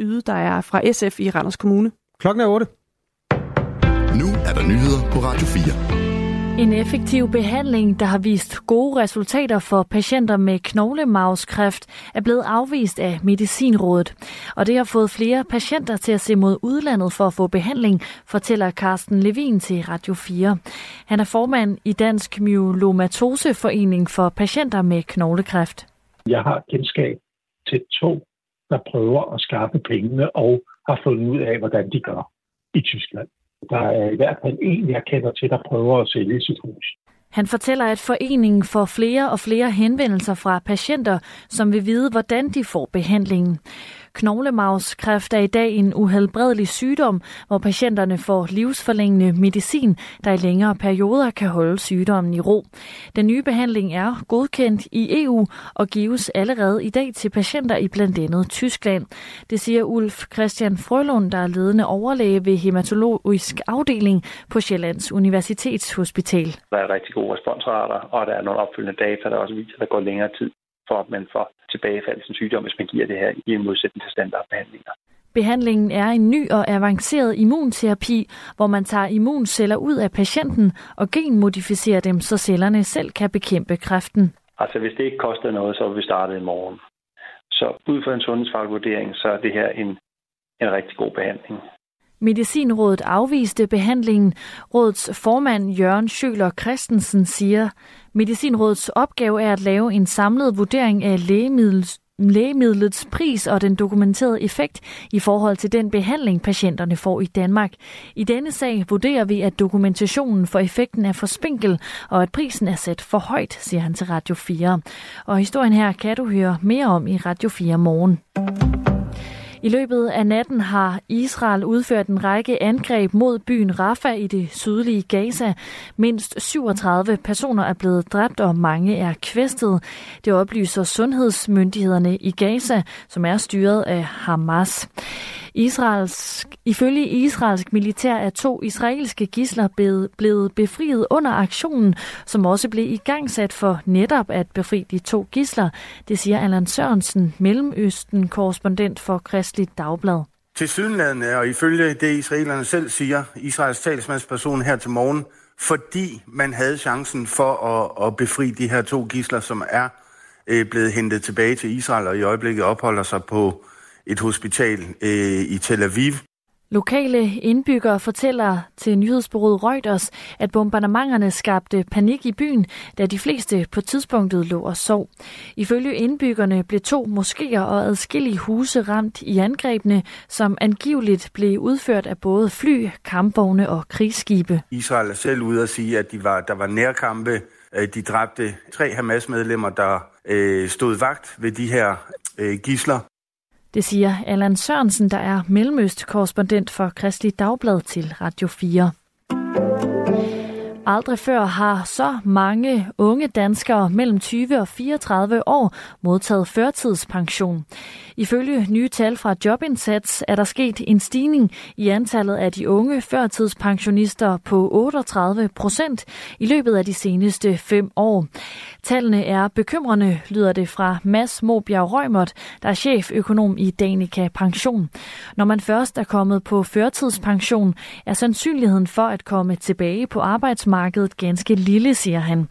yde, der er fra SF i Randers Kommune. Klokken er 8. Nu er der nyheder på Radio 4. En effektiv behandling, der har vist gode resultater for patienter med knoglemavskræft, er blevet afvist af Medicinrådet. Og det har fået flere patienter til at se mod udlandet for at få behandling, fortæller Carsten Levin til Radio 4. Han er formand i Dansk Myelomatoseforening for patienter med knoglekræft. Jeg har kendskab til to, der prøver at skaffe pengene og har fundet ud af, hvordan de gør i Tyskland. Der er i hvert fald en, jeg kender til, der prøver at sælge sit hus. Han fortæller, at foreningen får flere og flere henvendelser fra patienter, som vil vide, hvordan de får behandlingen. Knoglemavskræft er i dag en uhelbredelig sygdom, hvor patienterne får livsforlængende medicin, der i længere perioder kan holde sygdommen i ro. Den nye behandling er godkendt i EU og gives allerede i dag til patienter i blandt andet Tyskland. Det siger Ulf Christian Frølund, der er ledende overlæge ved hematologisk afdeling på Sjællands Universitetshospital. Der er rigtig gode responsrater, og der er nogle opfølgende data, der også viser, at der går længere tid for at man får tilbagefald til sygdom, hvis man giver det her i en modsætning til standardbehandlinger. Behandlingen er en ny og avanceret immunterapi, hvor man tager immunceller ud af patienten og genmodificerer dem, så cellerne selv kan bekæmpe kræften. Altså hvis det ikke koster noget, så vil vi starte i morgen. Så ud fra en sundhedsfaglig vurdering, så er det her en, en rigtig god behandling. Medicinrådet afviste behandlingen. Rådets formand Jørgen Schøler Christensen siger, Medicinrådets opgave er at lave en samlet vurdering af lægemidlets lægemidlets pris og den dokumenterede effekt i forhold til den behandling, patienterne får i Danmark. I denne sag vurderer vi, at dokumentationen for effekten er for spinkel, og at prisen er sat for højt, siger han til Radio 4. Og historien her kan du høre mere om i Radio 4 morgen. I løbet af natten har Israel udført en række angreb mod byen Rafah i det sydlige Gaza. Mindst 37 personer er blevet dræbt, og mange er kvæstet. Det oplyser sundhedsmyndighederne i Gaza, som er styret af Hamas. Israels, ifølge israelsk militær er to israelske gisler blevet, blevet befriet under aktionen, som også blev igangsat for netop at befri de to gisler. Det siger Allan Sørensen, Mellemøsten-korrespondent for Kristligt Dagblad. Til sydenlandene, og ifølge det israelerne selv siger, Israels talsmandsperson her til morgen, fordi man havde chancen for at, at befri de her to gisler, som er øh, blevet hentet tilbage til Israel og i øjeblikket opholder sig på et hospital øh, i Tel Aviv. Lokale indbyggere fortæller til nyhedsbureauet Reuters, at bombardementerne skabte panik i byen, da de fleste på tidspunktet lå og sov. Ifølge indbyggerne blev to moskéer og adskillige huse ramt i angrebene, som angiveligt blev udført af både fly, kampvogne og krigsskibe. Israel er selv ude at sige, at de var, der var nærkampe. Øh, de dræbte tre Hamas-medlemmer, der øh, stod vagt ved de her øh, gisler. Det siger Allan Sørensen, der er mellemøstkorrespondent for Kristelig Dagblad til Radio 4. Aldrig før har så mange unge danskere mellem 20 og 34 år modtaget førtidspension. Ifølge nye tal fra Jobindsats er der sket en stigning i antallet af de unge førtidspensionister på 38 procent i løbet af de seneste fem år. Tallene er bekymrende, lyder det fra Mads Mobjerg Rømert, der er cheføkonom i Danica Pension. Når man først er kommet på førtidspension, er sandsynligheden for at komme tilbage på arbejdsmarkedet ganske lille, siger han.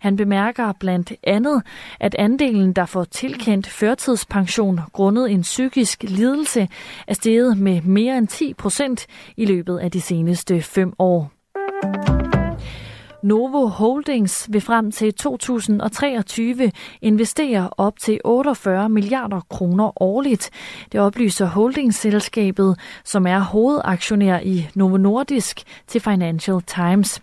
Han bemærker blandt andet, at andelen, der får tilkendt førtidspension grundet en psykisk lidelse, er steget med mere end 10 procent i løbet af de seneste fem år. Novo Holdings vil frem til 2023 investere op til 48 milliarder kroner årligt. Det oplyser holdingsselskabet, som er hovedaktionær i Novo Nordisk til Financial Times.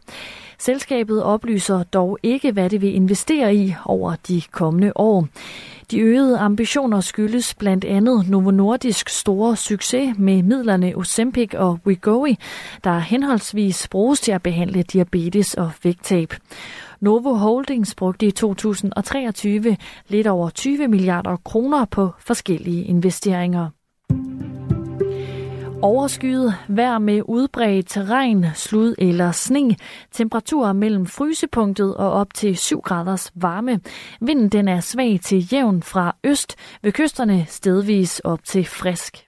Selskabet oplyser dog ikke, hvad det vil investere i over de kommende år. De øgede ambitioner skyldes blandt andet Novo Nordisk store succes med midlerne Ozempic og Wegovy, der henholdsvis bruges til at behandle diabetes og vægttab. Novo Holdings brugte i 2023 lidt over 20 milliarder kroner på forskellige investeringer. Overskyet, vejr med udbredt terræn, slud eller sne. Temperaturer mellem frysepunktet og op til 7 graders varme. Vinden den er svag til jævn fra øst, ved kysterne stedvis op til frisk.